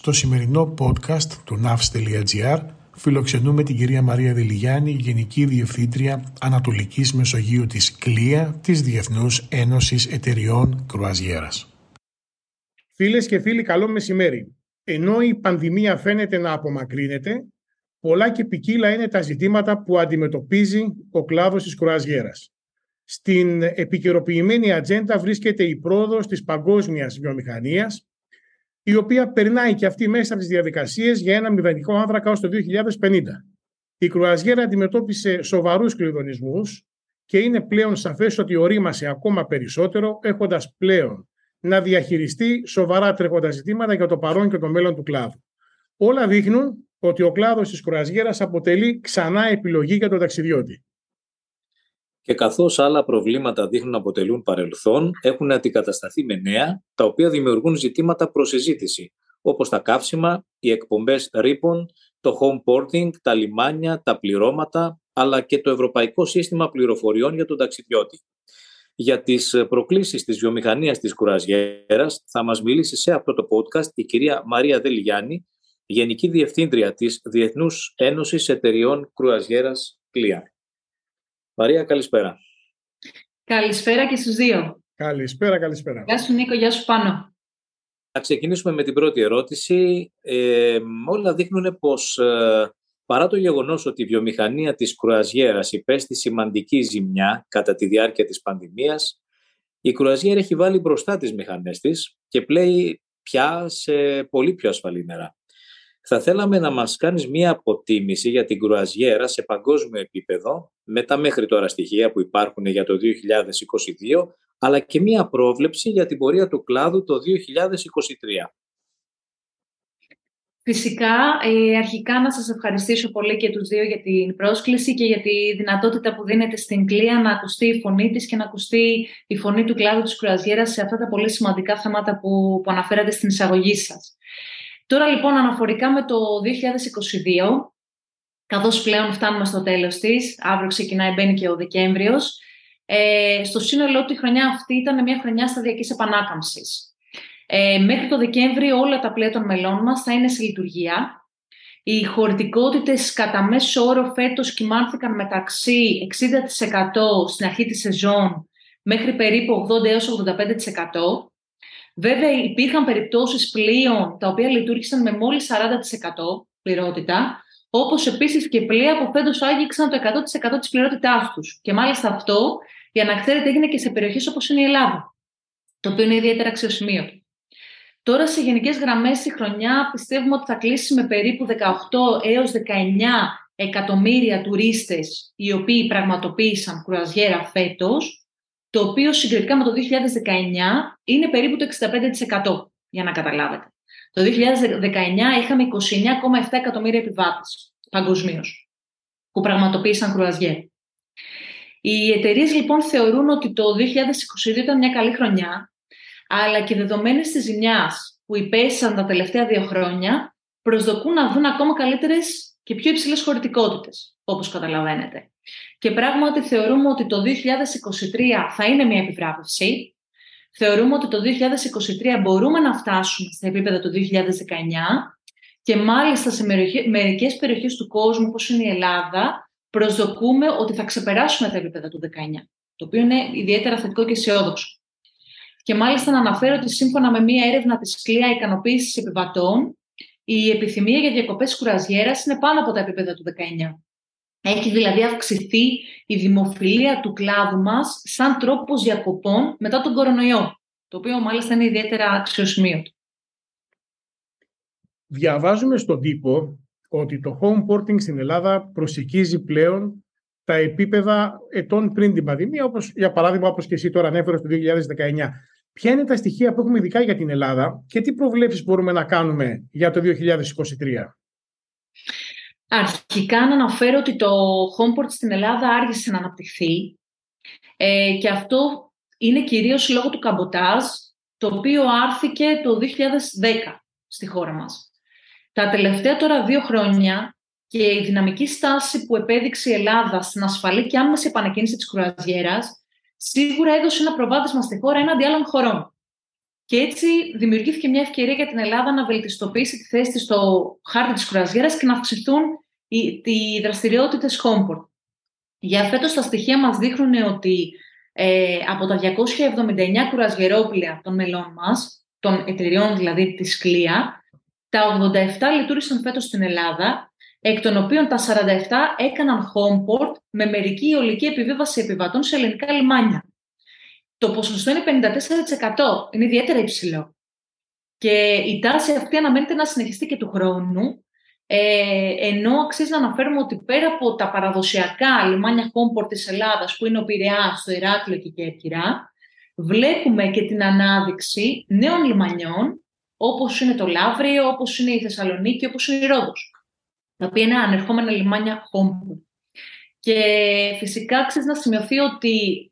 Στο σημερινό podcast του navs.gr φιλοξενούμε την κυρία Μαρία Δελιγιάννη, Γενική Διευθύντρια Ανατολικής Μεσογείου της ΚΛΙΑ της Διεθνούς Ένωσης Εταιριών Κρουαζιέρας. Φίλες και φίλοι, καλό μεσημέρι. Ενώ η πανδημία φαίνεται να απομακρύνεται, πολλά και ποικίλα είναι τα ζητήματα που αντιμετωπίζει ο κλάδος της κρουαζιέρας. Στην επικαιροποιημένη ατζέντα βρίσκεται η πρόοδος της παγκόσμιας βιομηχανίας, η οποία περνάει και αυτή μέσα από τις διαδικασίες για ένα μηδενικό άνθρακα ως το 2050. Η κρουαζιέρα αντιμετώπισε σοβαρούς κλειδονισμούς και είναι πλέον σαφές ότι ορίμασε ακόμα περισσότερο, έχοντας πλέον να διαχειριστεί σοβαρά τρέχοντα ζητήματα για το παρόν και το μέλλον του κλάδου. Όλα δείχνουν ότι ο κλάδος της κρουαζιέρας αποτελεί ξανά επιλογή για τον ταξιδιώτη. Και καθώς άλλα προβλήματα δείχνουν να αποτελούν παρελθόν, έχουν αντικατασταθεί με νέα, τα οποία δημιουργούν ζητήματα προσυζήτηση, όπως τα καύσιμα, οι εκπομπές ρήπων, το home porting, τα λιμάνια, τα πληρώματα, αλλά και το Ευρωπαϊκό Σύστημα Πληροφοριών για τον ταξιδιώτη. Για τις προκλήσεις της βιομηχανίας της κουραζιέρας θα μας μιλήσει σε αυτό το podcast η κυρία Μαρία Δελιγιάννη, Γενική Διευθύντρια της Διεθνούς Ένωσης Εταιριών Κρουαζιέρας Κλία. Μαρία, καλησπέρα. Καλησπέρα και στους δύο. Καλησπέρα, καλησπέρα. Γεια σου Νίκο, γεια σου Πάνο. Θα ξεκινήσουμε με την πρώτη ερώτηση. Ε, όλα δείχνουν πως ε, παρά το γεγονός ότι η βιομηχανία της κρουαζιέρας υπέστη σημαντική ζημιά κατά τη διάρκεια της πανδημίας, η κρουαζιέρα έχει βάλει μπροστά τις μηχανές της και πλέει πια σε πολύ πιο ασφαλή νερά. Θα θέλαμε να μας κάνεις μία αποτίμηση για την κρουαζιέρα σε παγκόσμιο επίπεδο με τα μέχρι τώρα στοιχεία που υπάρχουν για το 2022 αλλά και μία πρόβλεψη για την πορεία του κλάδου το 2023. Φυσικά, ε, αρχικά να σας ευχαριστήσω πολύ και τους δύο για την πρόσκληση και για τη δυνατότητα που δίνεται στην Κλία να ακουστεί η φωνή της και να ακουστεί η φωνή του κλάδου της κρουαζιέρας σε αυτά τα πολύ σημαντικά θέματα που, που αναφέρατε στην εισαγωγή σας. Τώρα λοιπόν αναφορικά με το 2022, καθώς πλέον φτάνουμε στο τέλος της, αύριο ξεκινάει, μπαίνει και ο Δεκέμβριος, ε, στο σύνολό τη χρονιά αυτή ήταν μια χρονιά σταδιακής επανάκαμψης. Ε, μέχρι το Δεκέμβριο όλα τα πλοία των μελών μας θα είναι σε λειτουργία. Οι χωρητικότητες κατά μέσο όρο φέτος κοιμάνθηκαν μεταξύ 60% στην αρχή της σεζόν μέχρι περίπου 80 έως 85%. Βέβαια, υπήρχαν περιπτώσεις πλοίων τα οποία λειτουργήσαν με μόλις 40% πληρότητα, όπως επίσης και πλοία που φέτος άγγιξαν το 100% της πληρότητάς τους. Και μάλιστα αυτό, για να ξέρετε, έγινε και σε περιοχές όπως είναι η Ελλάδα, το οποίο είναι ιδιαίτερα αξιοσημείωτο. Τώρα σε γενικές γραμμές η χρονιά πιστεύουμε ότι θα κλείσει με περίπου 18 έως 19 εκατομμύρια τουρίστες οι οποίοι πραγματοποίησαν κρουαζιέρα φέτος το οποίο συγκριτικά με το 2019 είναι περίπου το 65% για να καταλάβετε. Το 2019 είχαμε 29,7 εκατομμύρια επιβάτες παγκοσμίως που πραγματοποίησαν κρουαζιέ. Οι εταιρείες λοιπόν θεωρούν ότι το 2022 ήταν μια καλή χρονιά, αλλά και δεδομένες της ζημιάς που υπέστησαν τα τελευταία δύο χρόνια, προσδοκούν να δουν ακόμα καλύτερες και πιο υψηλές χωρητικότητες, όπως καταλαβαίνετε. Και πράγματι θεωρούμε ότι το 2023 θα είναι μια επιβράβευση. Θεωρούμε ότι το 2023 μπορούμε να φτάσουμε στα επίπεδα του 2019 και μάλιστα σε μερικές περιοχές του κόσμου όπως είναι η Ελλάδα προσδοκούμε ότι θα ξεπεράσουμε τα επίπεδα του 19, το οποίο είναι ιδιαίτερα θετικό και αισιόδοξο. Και μάλιστα να αναφέρω ότι σύμφωνα με μία έρευνα της ΚΛΙΑ ικανοποίησης επιβατών, η επιθυμία για διακοπές κουραζιέρας είναι πάνω από τα επίπεδα του 19. Έχει δηλαδή αυξηθεί η δημοφιλία του κλάδου μας σαν τρόπος διακοπών μετά τον κορονοϊό, το οποίο μάλιστα είναι ιδιαίτερα αξιοσημείωτο. Διαβάζουμε στον τύπο ότι το home porting στην Ελλάδα προσεκίζει πλέον τα επίπεδα ετών πριν την πανδημία, όπως για παράδειγμα όπως και εσύ τώρα ανέφερες το 2019. Ποια είναι τα στοιχεία που έχουμε ειδικά για την Ελλάδα και τι προβλέψεις μπορούμε να κάνουμε για το 2023. Αρχικά να αναφέρω ότι το Homeport στην Ελλάδα άργησε να αναπτυχθεί ε, και αυτό είναι κυρίως λόγω του καμποτάζ, το οποίο άρθηκε το 2010 στη χώρα μας. Τα τελευταία τώρα δύο χρόνια και η δυναμική στάση που επέδειξε η Ελλάδα στην ασφαλή και άμεση επανεκκίνηση της κρουαζιέρας σίγουρα έδωσε ένα προβάδισμα στη χώρα έναντι άλλων χωρών. Και έτσι δημιουργήθηκε μια ευκαιρία για την Ελλάδα να βελτιστοποιήσει τη θέση της στο χάρτη της κουραζιέρας και να αυξηθούν οι, οι δραστηριότητες Homeport. Για φέτος τα στοιχεία μας δείχνουν ότι ε, από τα 279 κουραζιερόπλια των μελών μας, των εταιριών δηλαδή της Κλία, τα 87 λειτουργήσαν φέτος στην Ελλάδα, εκ των οποίων τα 47 έκαναν homeport με μερική ολική επιβίβαση επιβατών σε ελληνικά λιμάνια. Το ποσοστό είναι 54%, είναι ιδιαίτερα υψηλό. Και η τάση αυτή αναμένεται να συνεχιστεί και του χρόνου, ε, ενώ αξίζει να αναφέρουμε ότι πέρα από τα παραδοσιακά λιμάνια homeport της Ελλάδας, που είναι ο Πειραιάς, το Ηράκλειο και η Κέρκυρα, βλέπουμε και την ανάδειξη νέων λιμανιών, όπως είναι το Λαύριο, όπως είναι η Θεσσαλονίκη, όπως είναι η Ρόδος, τα οποία είναι ανερχόμενα λιμάνια homeport. Και φυσικά αξίζει να σημειωθεί ότι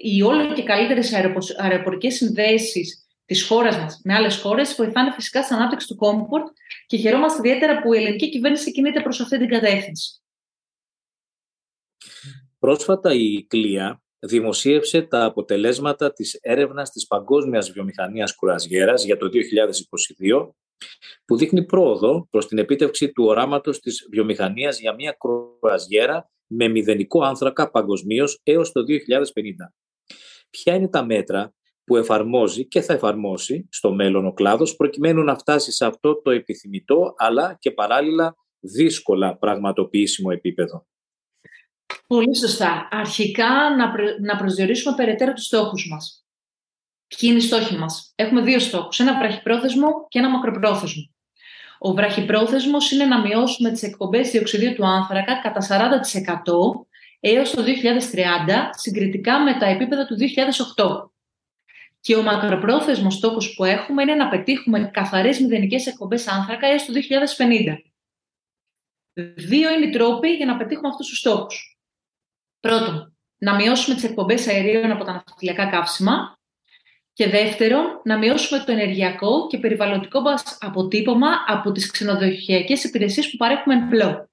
οι όλο και καλύτερες αεροπορικές συνδέσεις της χώρας μας με άλλες χώρες βοηθάνε φυσικά στην ανάπτυξη του Κόμπορτ και χαιρόμαστε ιδιαίτερα που η ελληνική κυβέρνηση κινείται προς αυτή την κατεύθυνση. Πρόσφατα η Κλία δημοσίευσε τα αποτελέσματα της έρευνας της Παγκόσμιας Βιομηχανίας Κουραζιέρας για το 2022 που δείχνει πρόοδο προς την επίτευξη του οράματος της βιομηχανίας για μια κουραζιέρα με μηδενικό άνθρακα παγκοσμίως έως το 2050. Ποια είναι τα μέτρα που εφαρμόζει και θα εφαρμόσει στο μέλλον ο κλάδος προκειμένου να φτάσει σε αυτό το επιθυμητό αλλά και παράλληλα δύσκολα πραγματοποιήσιμο επίπεδο. Πολύ σωστά. Αρχικά να, να προσδιορίσουμε περαιτέρω τους στόχους μας. Ποιοι είναι οι στόχοι μας; Έχουμε δύο στόχους, ένα βραχυπρόθεσμο και ένα μακροπρόθεσμο. Ο βραχυπρόθεσμος είναι να μειώσουμε τις εκπομπές διοξιδίου του άνθρακα κατά 40% έως το 2030, συγκριτικά με τα επίπεδα του 2008. Και ο μακροπρόθεσμος στόχος που έχουμε είναι να πετύχουμε καθαρές μηδενικές εκπομπές άνθρακα έως το 2050. Δύο είναι οι τρόποι για να πετύχουμε αυτούς τους στόχους. Πρώτον, να μειώσουμε τις εκπομπές αερίων από τα ναυτιλιακά καύσιμα και δεύτερον, να μειώσουμε το ενεργειακό και περιβαλλοντικό μας αποτύπωμα από τις ξενοδοχειακές υπηρεσίες που παρέχουμε εν πλώ.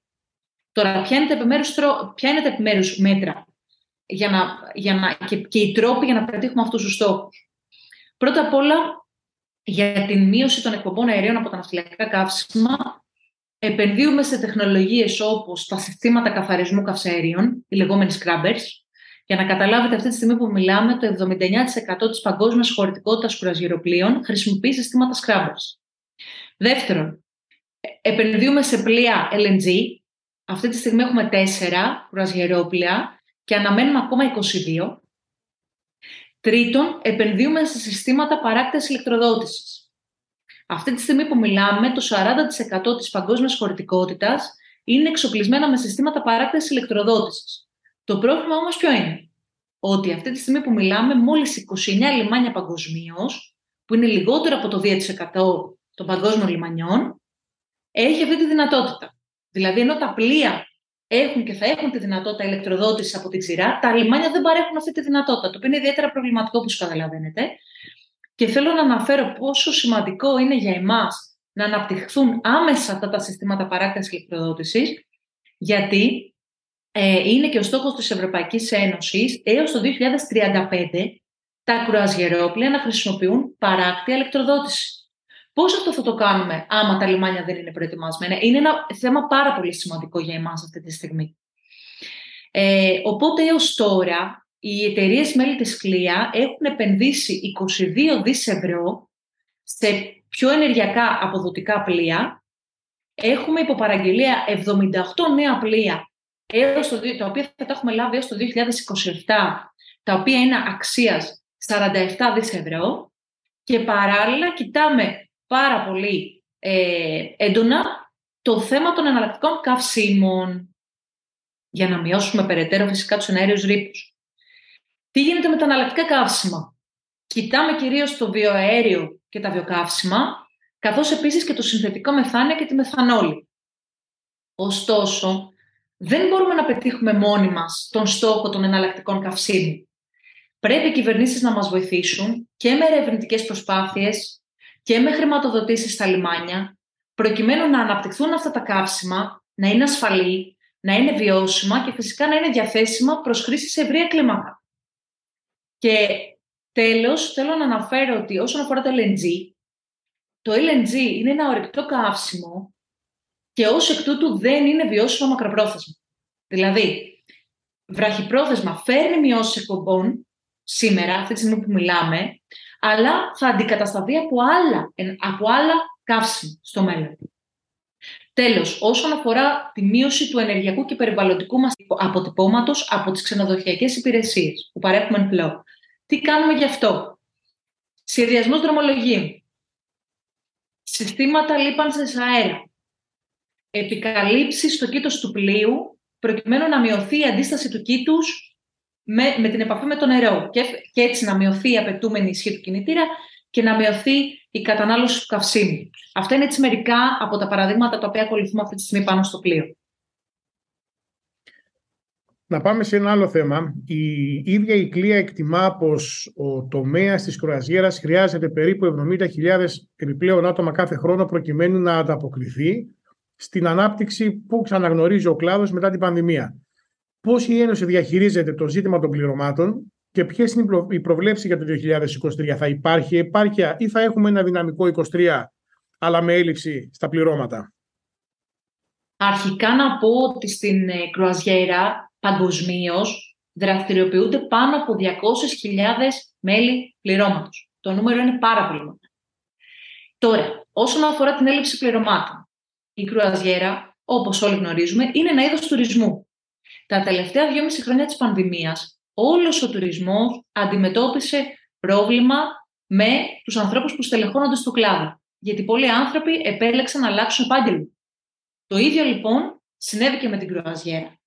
Τώρα, ποια είναι τα επιμέρους, ποια είναι τα επιμέρους μέτρα για να, για να, και, και οι τρόποι για να πετύχουμε αυτούς τους στόχους; Πρώτα απ' όλα, για την μείωση των εκπομπών αερίων από τα ναυτιλιακά καύσιμα, επενδύουμε σε τεχνολογίες όπως τα συστήματα καθαρισμού καυσαέριων, οι λεγόμενοι scrubbers. Για να καταλάβετε, αυτή τη στιγμή που μιλάμε, το 79% της παγκόσμιας χωρητικότητας κουραζιεροπλοίων χρησιμοποιεί συστήματα scrubbers. Δεύτερον, επενδύουμε σε πλοία LNG. Αυτή τη στιγμή έχουμε τέσσερα κουραζιερόπλια και αναμένουμε ακόμα 22. Τρίτον, επενδύουμε σε συστήματα παράκτησης ηλεκτροδότησης. Αυτή τη στιγμή που μιλάμε, το 40% της παγκόσμιας χωρητικότητας είναι εξοπλισμένα με συστήματα παράκτησης ηλεκτροδότησης. Το πρόβλημα όμως ποιο είναι; Ότι αυτή τη στιγμή που μιλάμε, μόλις 29 λιμάνια παγκοσμίως, που είναι λιγότερο από το 2% των παγκόσμιων λιμανιών, έχει αυτή τη δυνατότητα. Δηλαδή, ενώ τα πλοία έχουν και θα έχουν τη δυνατότητα ηλεκτροδότησης από την ξηρά, τα λιμάνια δεν παρέχουν αυτή τη δυνατότητα, το οποίο είναι ιδιαίτερα προβληματικό όπως καταλαβαίνετε. Και θέλω να αναφέρω πόσο σημαντικό είναι για εμάς να αναπτυχθούν άμεσα αυτά τα συστήματα παράκτησης ηλεκτροδότησης, γιατί ε, είναι και ο στόχος της Ευρωπαϊκής Ένωσης έως το 2035 τα κρουαζιερόπλια να χρησιμοποιούν παράκτη ηλεκτροδότηση. Πώς αυτό θα το κάνουμε άμα τα λιμάνια δεν είναι προετοιμασμένα; Είναι ένα θέμα πάρα πολύ σημαντικό για εμάς αυτή τη στιγμή. Ε, οπότε έως τώρα οι εταιρείες μέλη της Κλία έχουν επενδύσει 22 δις ευρώ σε πιο ενεργειακά αποδοτικά πλοία. Έχουμε υποπαραγγελία 78 νέα πλοία έως το, τα οποία θα τα έχουμε λάβει έως το 2027, τα οποία είναι αξίας 47 δις ευρώ και παράλληλα κοιτάμε πάρα πολύ ε, έντονα το θέμα των εναλλακτικών καυσίμων για να μειώσουμε περαιτέρω φυσικά τους εναέριους ρήπους. Τι γίνεται με τα εναλλακτικά καύσιμα; Κοιτάμε κυρίως το βιοαέριο και τα βιοκαύσιμα, καθώς επίσης και το συνθετικό μεθάνιο και τη μεθανόλη. Ωστόσο, δεν μπορούμε να πετύχουμε μόνοι μας τον στόχο των εναλλακτικών καυσίμων. Πρέπει οι κυβερνήσεις να μας βοηθήσουν και με ερευνητικές προσπάθειες και με χρηματοδοτήσεις στα λιμάνια, προκειμένου να αναπτυχθούν αυτά τα καύσιμα, να είναι ασφαλή, να είναι βιώσιμα και φυσικά να είναι διαθέσιμα προς χρήση σε ευρία κλίμακα. Και Τέλος, θέλω να αναφέρω ότι όσον αφορά το LNG, το LNG είναι ένα ορεικτό καύσιμο και ως εκ τούτου δεν είναι βιώσιμο μακροπρόθεσμα. Δηλαδή, βραχυπρόθεσμα φέρνει μειώσεις εκπομπών σήμερα, αυτή τη στιγμή που μιλάμε, αλλά θα αντικατασταθεί από άλλα, από άλλα καύσιμα στο μέλλον. Τέλος, όσον αφορά τη μείωση του ενεργειακού και περιβαλλοντικού μας αποτυπώματος από τις ξενοδοχειακές υπηρεσίες που παρέχουμε εν πλέον. Τι κάνουμε γι' αυτό; Σχεδιασμός δρομολογίου. Συστήματα λίπανσης αέρα. Επικαλύψεις στο κήτος του πλοίου προκειμένου να μειωθεί η αντίσταση του κήτους με, με την επαφή με το νερό και, και έτσι να μειωθεί η απαιτούμενη ισχύ του κινητήρα και να μειωθεί η κατανάλωση του καυσίμου. Αυτά είναι έτσι μερικά από τα παραδείγματα τα οποία ακολουθούμε αυτή τη στιγμή πάνω στο πλοίο. Να πάμε σε ένα άλλο θέμα. Η ίδια η Κλία εκτιμά πως ο τομέας της κρουαζιέρας χρειάζεται περίπου 70.000 επιπλέον άτομα κάθε χρόνο προκειμένου να ανταποκριθεί στην ανάπτυξη που ξαναγνωρίζει ο κλάδος μετά την πανδημία. Πώς η Ένωση διαχειρίζεται το ζήτημα των πληρωμάτων και ποιες είναι οι προβλέψεις για το 2023. Θα υπάρχει επάρκεια ή θα έχουμε ένα δυναμικό 23 αλλά με έλλειψη στα πληρώματα; Αρχικά να πω ότι στην ε, Κρουαζιέρα παγκοσμίως δραστηριοποιούνται πάνω από 200.000 μέλη πληρώματος. Το νούμερο είναι πάρα πολύ μεγάλο. Τώρα, όσον αφορά την έλλειψη πληρωμάτων, η Κρουαζιέρα, όπως όλοι γνωρίζουμε, είναι ένα είδος τουρισμού. Τα τελευταία δυόμιση χρόνια της πανδημίας όλος ο τουρισμός αντιμετώπισε πρόβλημα με τους ανθρώπους που στελεχώνονται στο κλάδο. Γιατί πολλοί άνθρωποι επέλεξαν να αλλάξουν επάγγελμα. Το ίδιο λοιπόν συνέβη και με την κρουαζιέρα.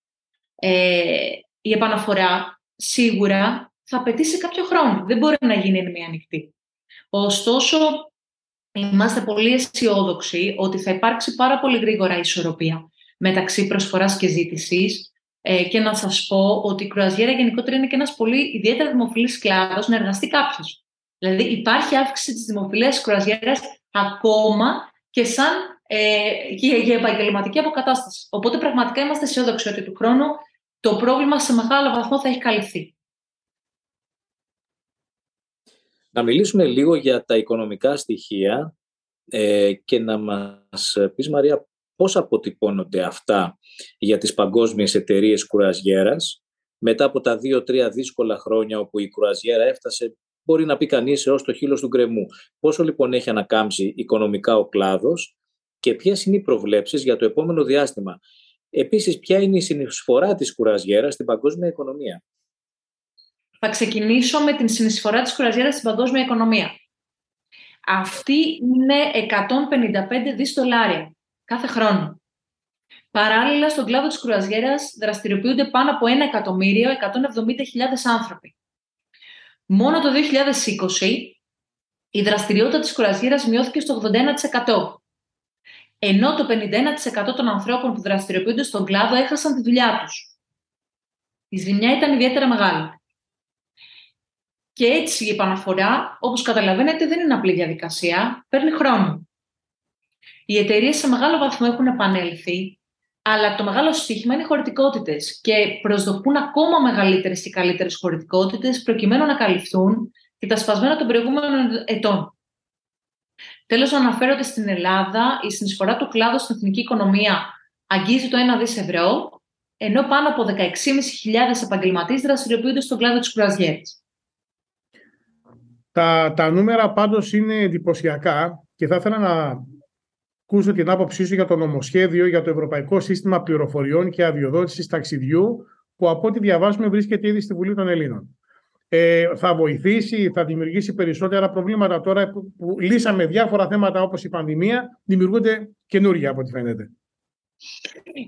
Ε, η επαναφορά σίγουρα θα απαιτήσει κάποιο χρόνο. Δεν μπορεί να γίνει μια ανοιχτή. Ωστόσο, είμαστε πολύ αισιόδοξοι ότι θα υπάρξει πάρα πολύ γρήγορα ισορροπία μεταξύ προσφοράς και ζήτησης ε, και να σας πω ότι η κρουαζιέρα γενικότερα είναι και ένας πολύ ιδιαίτερα δημοφιλής κλάδος να εργαστεί κάποιος. Δηλαδή υπάρχει αύξηση της δημοφιλίας κρουαζιέρας ακόμα και σαν ε, και για επαγγελματική αποκατάσταση. Οπότε πραγματικά είμαστε αισιόδοξοι ότι του χρόνου το πρόβλημα σε μεγάλο βαθμό θα έχει καλυφθεί. Να μιλήσουμε λίγο για τα οικονομικά στοιχεία ε, και να μας πεις Μαρία πώς αποτυπώνονται αυτά για τις παγκόσμιες εταιρείες κουραζιέρας μετά από τα δύο-τρία δύσκολα χρόνια όπου η κουραζιέρα έφτασε μπορεί να πει κανείς έως το χείλος του γκρεμού. Πόσο λοιπόν έχει ανακάμψει οικονομικά ο κλάδος και ποιες είναι οι προβλέψεις για το επόμενο διάστημα. Επίσης, ποια είναι η συνεισφορά της κουραζιέρας στην παγκόσμια οικονομία; Θα ξεκινήσω με την συνεισφορά της κουραζιέρας στην παγκόσμια οικονομία. Αυτή είναι 155 δις δολάρια κάθε χρόνο. Παράλληλα, στον κλάδο της κρουαζιέρας δραστηριοποιούνται πάνω από 1.170.000 άνθρωποι. Μόνο το 2020 η δραστηριότητα της κρουαζιέρας μειώθηκε στο 81%. Ενώ το 51% των ανθρώπων που δραστηριοποιούνται στον κλάδο έχασαν τη δουλειά τους. Η ζημιά ήταν ιδιαίτερα μεγάλη. Και έτσι η επαναφορά, όπως καταλαβαίνετε, δεν είναι απλή διαδικασία, παίρνει χρόνο. Οι εταιρείες σε μεγάλο βαθμό έχουν επανέλθει, αλλά το μεγάλο στοίχημα είναι οι χωρητικότητες και προσδοκούν ακόμα μεγαλύτερες και καλύτερες χωρητικότητες προκειμένου να καλυφθούν και τα σπασμένα των προηγούμενων ετών. Τέλος, αναφέρω ότι στην Ελλάδα η συνεισφορά του κλάδου στην εθνική οικονομία αγγίζει το 1 δις ευρώ, ενώ πάνω από 16.500 επαγγελματίες δραστηριοποιούνται στον κλάδο της κουραζιέρης. Τα, τα νούμερα πάντως είναι εντυπωσιακά και θα ήθελα να ακούσω την άποψή σου για το νομοσχέδιο για το Ευρωπαϊκό Σύστημα Πληροφοριών και Αδειοδότησης Ταξιδιού, που από ό,τι διαβάζουμε βρίσκεται ήδη στη Βουλή των Ελλήνων. Ε, θα βοηθήσει, θα δημιουργήσει περισσότερα προβλήματα τώρα που, που λύσαμε διάφορα θέματα όπως η πανδημία, δημιουργούνται καινούργια από ό,τι φαίνεται.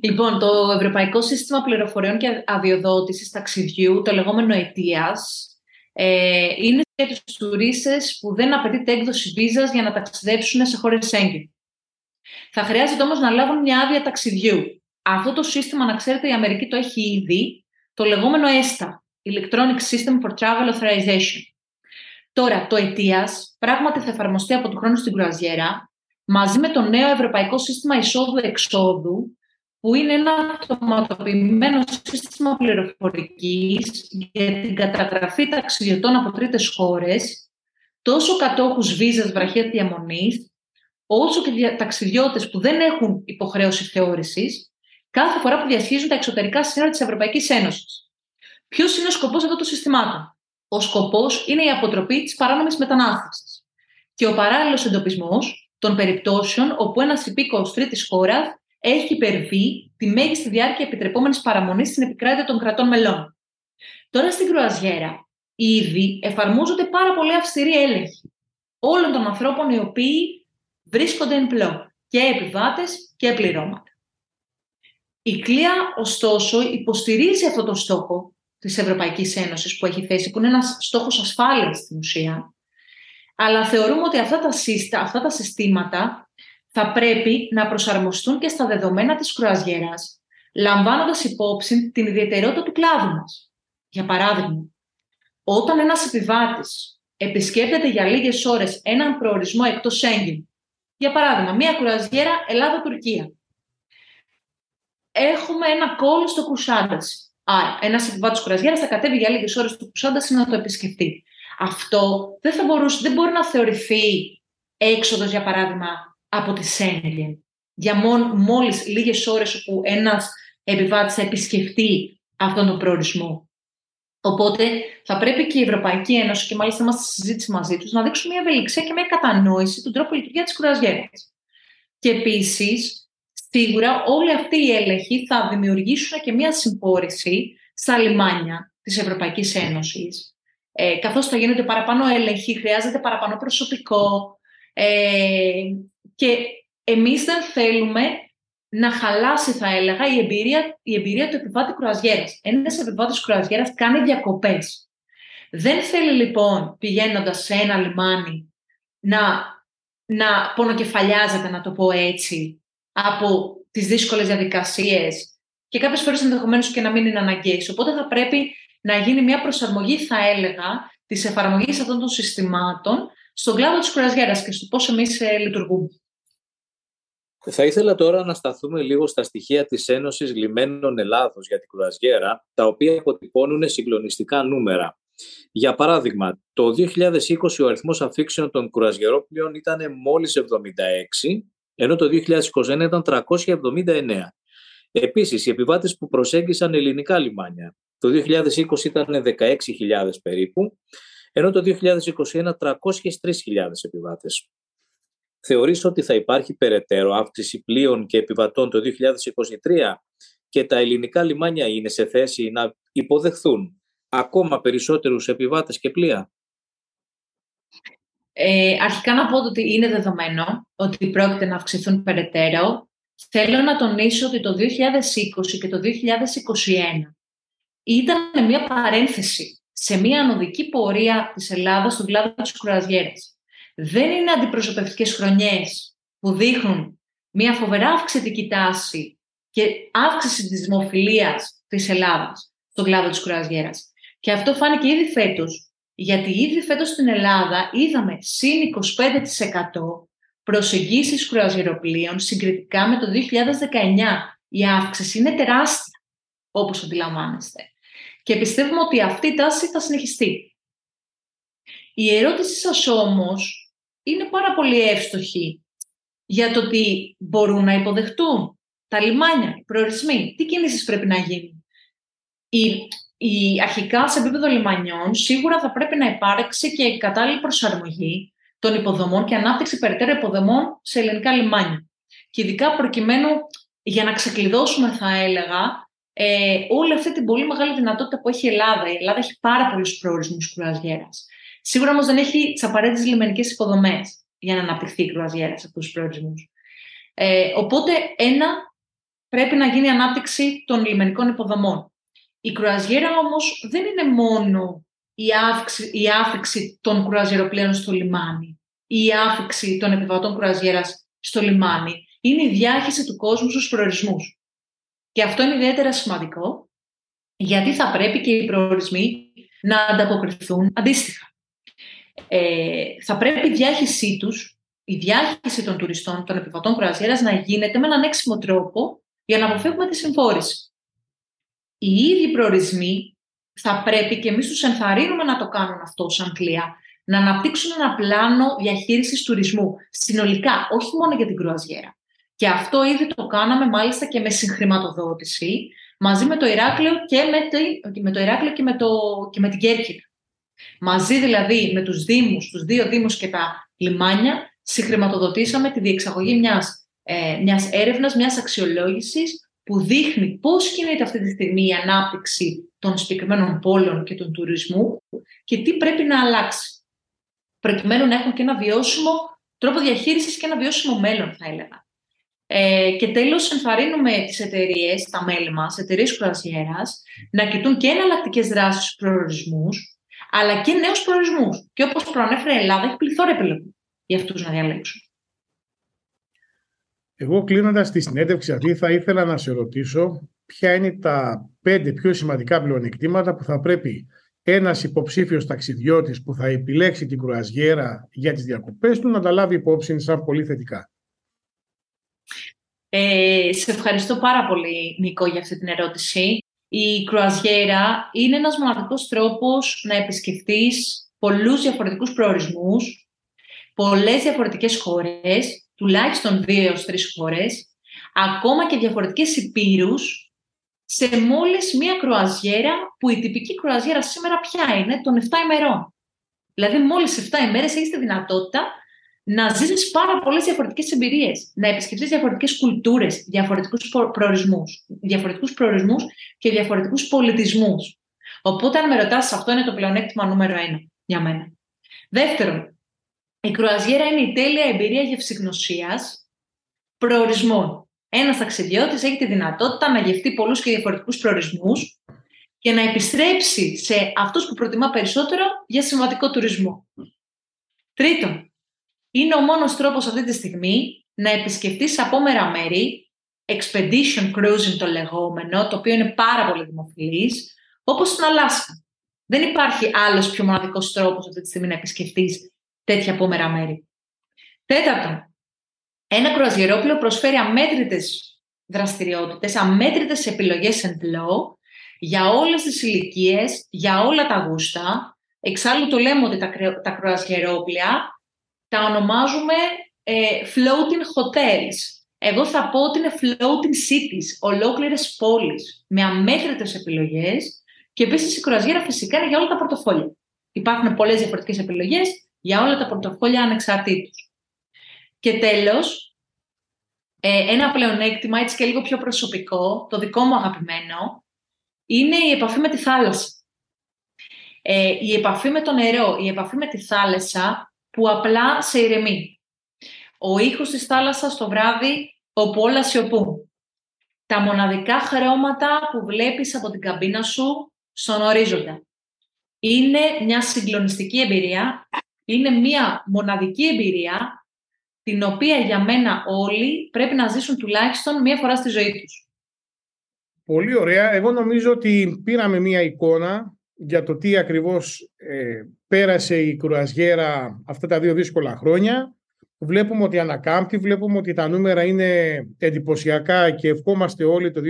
Λοιπόν, το Ευρωπαϊκό Σύστημα Πληροφοριών και Αδειοδότησης Ταξιδιού, το λεγόμενο ΕΤΙΑΣ, ε, είναι για τους τουρίστες που δεν απαιτείται έκδοση βίζας για να ταξιδέψουν σε χώρες Σέγγεν. Θα χρειάζεται όμως να λάβουν μια άδεια ταξιδιού. Αυτό το σύστημα, να ξέρετε, η Αμερική το έχει ήδη, το λεγόμενο ESTA, Electronic System for Travel Authorization. Τώρα, το ETIAS πράγματι θα εφαρμοστεί από του χρόνου στην Κρουαζιέρα, μαζί με το νέο Ευρωπαϊκό Σύστημα Εισόδου-Εξόδου, που είναι ένα αυτοματοποιημένο σύστημα πληροφορικής για την καταγραφή ταξιδιωτών από τρίτες χώρες, τόσο κατόχους βίζας βραχία διαμονής, όσο και ταξιδιώτες που δεν έχουν υποχρέωση θεώρησης, κάθε φορά που διασχίζουν τα εξωτερικά σύνορα της Ευρωπαϊκής Ένωσης. Ποιος είναι ο σκοπός αυτών των συστημάτων; Ο σκοπός είναι η αποτροπή της παράνομης μετανάστευσης και ο παράλληλος εντοπισμός των περιπτώσεων όπου ένας υπήκοος τρίτης χώρας έχει υπερβεί τη μέγιστη διάρκεια επιτρεπόμενης παραμονής στην επικράτεια των κρατών μελών. Τώρα στην Κρουαζιέρα, ήδη εφαρμόζονται πάρα πολύ αυστηροί έλεγχοι όλων των ανθρώπων οι οποίοι βρίσκονται εν πλώ, και επιβάτες και πληρώματα. Η Κλία, ωστόσο, υποστηρίζει αυτό το στόχο της Ευρωπαϊκής Ένωσης που έχει θέσει, που είναι ένας στόχος ασφάλειας στην ουσία, αλλά θεωρούμε ότι αυτά τα, αυτά τα συστήματα θα πρέπει να προσαρμοστούν και στα δεδομένα της κρουαζιέρας, λαμβάνοντας υπόψη την ιδιαιτερότητα του κλάδου μας. Για παράδειγμα, όταν ένας επιβάτης επισκέπτεται για λίγες ώρες έναν προορισμό εκτός Σέγγιν, για παράδειγμα, μία κρουαζιέρα Ελλάδα-Τουρκία, έχουμε ένα κόλλο στο Κουσάνταση. Άρα, ένας επιβάτης κρουαζιέρας θα κατέβει για λίγες ώρες στο Κουσάνταση να το επισκεφτεί. Αυτό δεν, θα μπορούσε, δεν μπορεί να θεωρηθεί έξοδος, για παράδειγμα, από τη Σέγγεν για μόλις λίγες ώρες όπου ένας επιβάτης θα επισκεφτεί αυτόν τον προορισμό. Οπότε θα πρέπει και η Ευρωπαϊκή Ένωση και μάλιστα είμαστε στη συζήτηση μαζί τους να δείξουν μια ευελιξία και μια κατανόηση του τρόπου λειτουργίας της κουραζιέρας. Και επίσης, σίγουρα όλοι αυτοί οι έλεγχοι θα δημιουργήσουν και μια συμπόρηση στα λιμάνια της Ευρωπαϊκής Ένωσης. Ε, καθώς θα γίνονται παραπάνω έλεγχοι, χρειάζεται παραπάνω προσωπικό, ε, και εμείς δεν θέλουμε να χαλάσει, θα έλεγα, η εμπειρία, η εμπειρία του επιβάτη κρουαζιέρας. Ένας επιβάτης κρουαζιέρας κάνει διακοπές. Δεν θέλει λοιπόν, πηγαίνοντας σε ένα λιμάνι, να, να πονοκεφαλιάζεται, να το πω έτσι, από τις δύσκολες διαδικασίες και κάποιες φορές ενδεχομένως και να μην είναι αναγκαίες. Οπότε θα πρέπει να γίνει μια προσαρμογή, θα έλεγα, της εφαρμογής αυτών των συστημάτων στον κλάδο της κουραζιέρας και στο πώς εμείς ε, λειτουργούμε. Θα ήθελα τώρα να σταθούμε λίγο στα στοιχεία της Ένωσης Λιμένων Ελλάδος για την κουραζιέρα, τα οποία αποτυπώνουν συγκλονιστικά νούμερα. Για παράδειγμα, το 2020 ο αριθμός αφήξεων των κουραζιερόπλοιων ήταν μόλις 76, ενώ το 2021 ήταν 379. Επίσης, οι επιβάτες που προσέγγισαν ελληνικά λιμάνια το 2020 ήταν 16.000 περίπου, ενώ το 2021 303.000 επιβάτες. Θεωρείς ότι θα υπάρχει περαιτέρω αύξηση πλοίων και επιβατών το 2023 και τα ελληνικά λιμάνια είναι σε θέση να υποδεχθούν ακόμα περισσότερους επιβάτες και πλοία; Ε, αρχικά να πω ότι είναι δεδομένο ότι πρόκειται να αυξηθούν περαιτέρω. Θέλω να τονίσω ότι το 2020 και το 2021 ήταν μια παρένθεση σε μια ανωδική πορεία της Ελλάδας στον κλάδο της κουραζιέρας. Δεν είναι αντιπροσωπευτικές χρονιές που δείχνουν μια φοβερά αυξητική τάση και αύξηση της δημοφιλίας της Ελλάδας στον κλάδο της κουραζιέρας. Και αυτό φάνηκε ήδη φέτος, γιατί ήδη φέτος στην Ελλάδα είδαμε συν 25% προσεγγίσεις κουραζιεροπλοίων συγκριτικά με το 2019. Η αύξηση είναι τεράστια, όπως αντιλαμβάνεστε και πιστεύουμε ότι αυτή η τάση θα συνεχιστεί. Η ερώτηση σας όμως είναι πάρα πολύ εύστοχη για το ότι μπορούν να υποδεχτούν τα λιμάνια, οι προορισμοί, τι κινήσεις πρέπει να γίνουν; Η, η, αρχικά σε επίπεδο λιμανιών σίγουρα θα πρέπει να υπάρξει και η κατάλληλη προσαρμογή των υποδομών και ανάπτυξη περαιτέρω υποδομών σε ελληνικά λιμάνια. Και ειδικά προκειμένου για να ξεκλειδώσουμε, θα έλεγα, ε, όλη αυτή την πολύ μεγάλη δυνατότητα που έχει η Ελλάδα. Η Ελλάδα έχει πάρα πολλούς προορισμούς κρουαζιέρα. Σίγουρα όμως δεν έχει τις απαραίτητες λιμενικές υποδομές για να αναπτυχθεί η κρουαζιέρα σε αυτούς τους προορισμούς. Ε, οπότε, ένα, πρέπει να γίνει η ανάπτυξη των λιμενικών υποδομών. Η κρουαζιέρα όμως δεν είναι μόνο η, αύξη, η άφηξη των κρουαζιεροπλέων στο λιμάνι ή η άφηξη των επιβατών κρουαζιέρα στο λιμάνι. Είναι η διάχυση του κόσμου στους προορισμούς. Και αυτό είναι ιδιαίτερα σημαντικό, γιατί θα πρέπει και οι προορισμοί να ανταποκριθούν αντίστοιχα. Ε, θα πρέπει η διάχυσή τους, η διάχυση των τουριστών, των επιβατών κρουαζιέρας να γίνεται με έναν έξιμο τρόπο, για να αποφύγουμε τη συμφόρηση. Οι ίδιοι προορισμοί θα πρέπει και εμείς τους ενθαρρύνουμε να το κάνουν αυτό σαν κλία, να αναπτύξουν ένα πλάνο διαχείρισης τουρισμού, συνολικά, όχι μόνο για την κρουαζιέρα. Και αυτό ήδη το κάναμε μάλιστα και με συγχρηματοδότηση, μαζί με το Ηράκλειο και με, με το Ηράκλειο και με, το, και με την Κέρκυρα. Μαζί δηλαδή με τους Δήμους, τους δύο Δήμους και τα λιμάνια, συγχρηματοδοτήσαμε τη διεξαγωγή μιας, ε, μιας έρευνας, μιας αξιολόγησης που δείχνει πώς κινείται αυτή τη στιγμή η ανάπτυξη των συγκεκριμένων πόλεων και του τουρισμού και τι πρέπει να αλλάξει. Προκειμένου να έχουν και ένα βιώσιμο τρόπο διαχείρισης και ένα βιώσιμο μέλλον, θα έλεγα. Ε, και τέλος, ενθαρρύνουμε τις εταιρείες, τα μέλη μας, εταιρείες κρουαζιέρας, να κοιτούν και εναλλακτικές δράσεις προορισμούς, αλλά και νέους προορισμούς. Και όπως προανέφερε η Ελλάδα, έχει πληθώρα επιλογών για αυτούς να διαλέξουν. Εγώ κλείνοντας τη συνέντευξη αυτή θα ήθελα να σε ρωτήσω ποια είναι τα πέντε πιο σημαντικά πλεονεκτήματα που θα πρέπει ένας υποψήφιος ταξιδιώτης που θα επιλέξει την κρουαζιέρα για τις διακοπές του να τα λάβει υπόψη σαν πολύ θετικά. Ε, σε ευχαριστώ πάρα πολύ, Νίκο, για αυτή την ερώτηση. Η κρουαζιέρα είναι ένας μοναδικός τρόπος να επισκεφτείς πολλούς διαφορετικούς προορισμούς, πολλές διαφορετικές χώρες, τουλάχιστον δύο έως τρεις χώρες, ακόμα και διαφορετικές υπήρους, σε μόλις μία κρουαζιέρα που η τυπική κρουαζιέρα σήμερα πια είναι των 7 ημερών. Δηλαδή μόλις 7 ημέρες έχεις τη δυνατότητα να ζήσεις πάρα πολλές διαφορετικές εμπειρίες, να επισκεφτείς διαφορετικές κουλτούρες, διαφορετικούς προορισμούς, διαφορετικούς προορισμούς και διαφορετικούς πολιτισμούς. Οπότε αν με ρωτάς, αυτό είναι το πλεονέκτημα νούμερο ένα για μένα. Δεύτερον, η κρουαζιέρα είναι η τέλεια εμπειρία γευσηγνωσίας προορισμών. Ένας ταξιδιώτης έχει τη δυνατότητα να γευτεί πολλούς και διαφορετικούς προορισμούς και να επιστρέψει σε αυτούς που προτιμά περισσότερο για σημαντικό τουρισμό. Τρίτον, είναι ο μόνος τρόπος αυτή τη στιγμή να επισκεφτείς απόμερα μέρη, expedition cruising το λεγόμενο, το οποίο είναι πάρα πολύ δημοφιλής, όπως στην Αλάσκα. Δεν υπάρχει άλλος πιο μοναδικός τρόπος αυτή τη στιγμή να επισκεφτείς τέτοια απόμερα μέρη. Τέταρτον, ένα κρουαζιερόπλαιο προσφέρει αμέτρητες δραστηριότητες, αμέτρητες επιλογές εν πλώ, για όλες τις ηλικίες, για όλα τα γούστα. Εξάλλου το λέμε ότι τα, τα κρουαζιερόπλαια τα ονομάζουμε ε, floating hotels. Εγώ θα πω ότι είναι floating cities, ολόκληρες πόλεις, με αμέτρητες επιλογές και επίσης η κρουαζιέρα φυσικά είναι για όλα τα πορτοφόλια. Υπάρχουν πολλές διαφορετικές επιλογές για όλα τα πορτοφόλια ανεξαρτήτως. Και τέλος, ε, ένα πλεονέκτημα, έτσι και λίγο πιο προσωπικό, το δικό μου αγαπημένο, είναι η επαφή με τη θάλασσα. Ε, η επαφή με το νερό, η επαφή με τη θάλασσα που απλά σε ηρεμεί. Ο ήχος της θάλασσας το βράδυ όπου όλα σιωπούν. Τα μοναδικά χρώματα που βλέπεις από την καμπίνα σου στον ορίζοντα. Είναι μια συγκλονιστική εμπειρία, είναι μια μοναδική εμπειρία την οποία για μένα όλοι πρέπει να ζήσουν τουλάχιστον μία φορά στη ζωή τους. Πολύ ωραία. Εγώ νομίζω ότι πήραμε μία εικόνα για το τι ακριβώς ε, πέρασε η κρουαζιέρα αυτά τα δύο δύσκολα χρόνια. Βλέπουμε ότι ανακάμπτει, βλέπουμε ότι τα νούμερα είναι εντυπωσιακά και ευχόμαστε όλοι το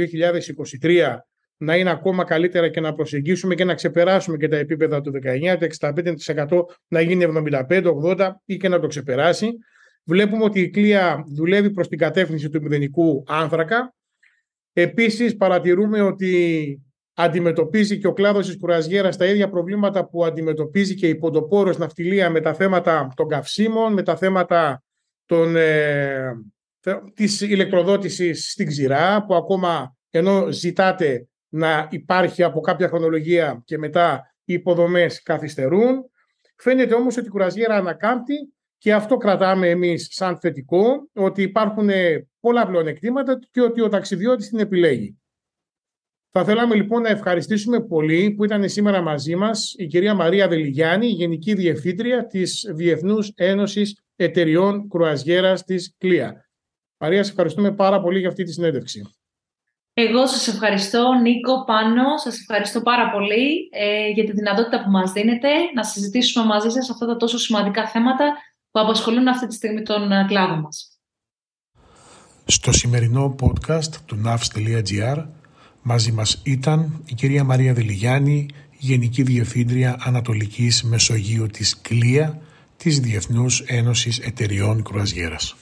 2023 να είναι ακόμα καλύτερα και να προσεγγίσουμε και να ξεπεράσουμε και τα επίπεδα του 19, το 65% να γίνει 75-80 ή και να το ξεπεράσει. Βλέπουμε ότι η κλία δουλεύει προς την κατεύθυνση του μηδενικού άνθρακα. Επίσης παρατηρούμε ότι αντιμετωπίζει και ο κλάδος της κουραζιέρας τα ίδια προβλήματα που αντιμετωπίζει και η ποντοπόρος ναυτιλία με τα θέματα των καυσίμων, με τα θέματα των, ε, της ηλεκτροδότησης στην ξηρά, που ακόμα ενώ ζητάτε να υπάρχει από κάποια χρονολογία και μετά οι υποδομές καθυστερούν. Φαίνεται όμως ότι η κουραζιέρα ανακάμπτει και αυτό κρατάμε εμείς σαν θετικό, ότι υπάρχουν πολλά πλεονεκτήματα και ότι ο ταξιδιώτης την επιλέγει. Θα θέλαμε λοιπόν να ευχαριστήσουμε πολύ που ήταν σήμερα μαζί μας η κυρία Μαρία Δελιγιάννη, Γενική Διευθύντρια της Διεθνούς Ένωσης Εταιριών Κρουαζιέρας της ΚΛΙΑ. Μαρία, σε ευχαριστούμε πάρα πολύ για αυτή τη συνέντευξη. Εγώ σας ευχαριστώ, Νίκο, Πάνο. Σας ευχαριστώ πάρα πολύ ε, για τη δυνατότητα που μας δίνετε να συζητήσουμε μαζί σας αυτά τα τόσο σημαντικά θέματα που απασχολούν αυτή τη στιγμή τον ε, κλάδο μας. Στο σημερινό podcast του navs.gr μαζί μας ήταν η κυρία Μαρία Δελιγιάννη, Γενική Διευθύντρια Ανατολικής Μεσογείου της ΚΛΙΑ της Διεθνούς Ένωσης Εταιριών Κρουαζιέρας.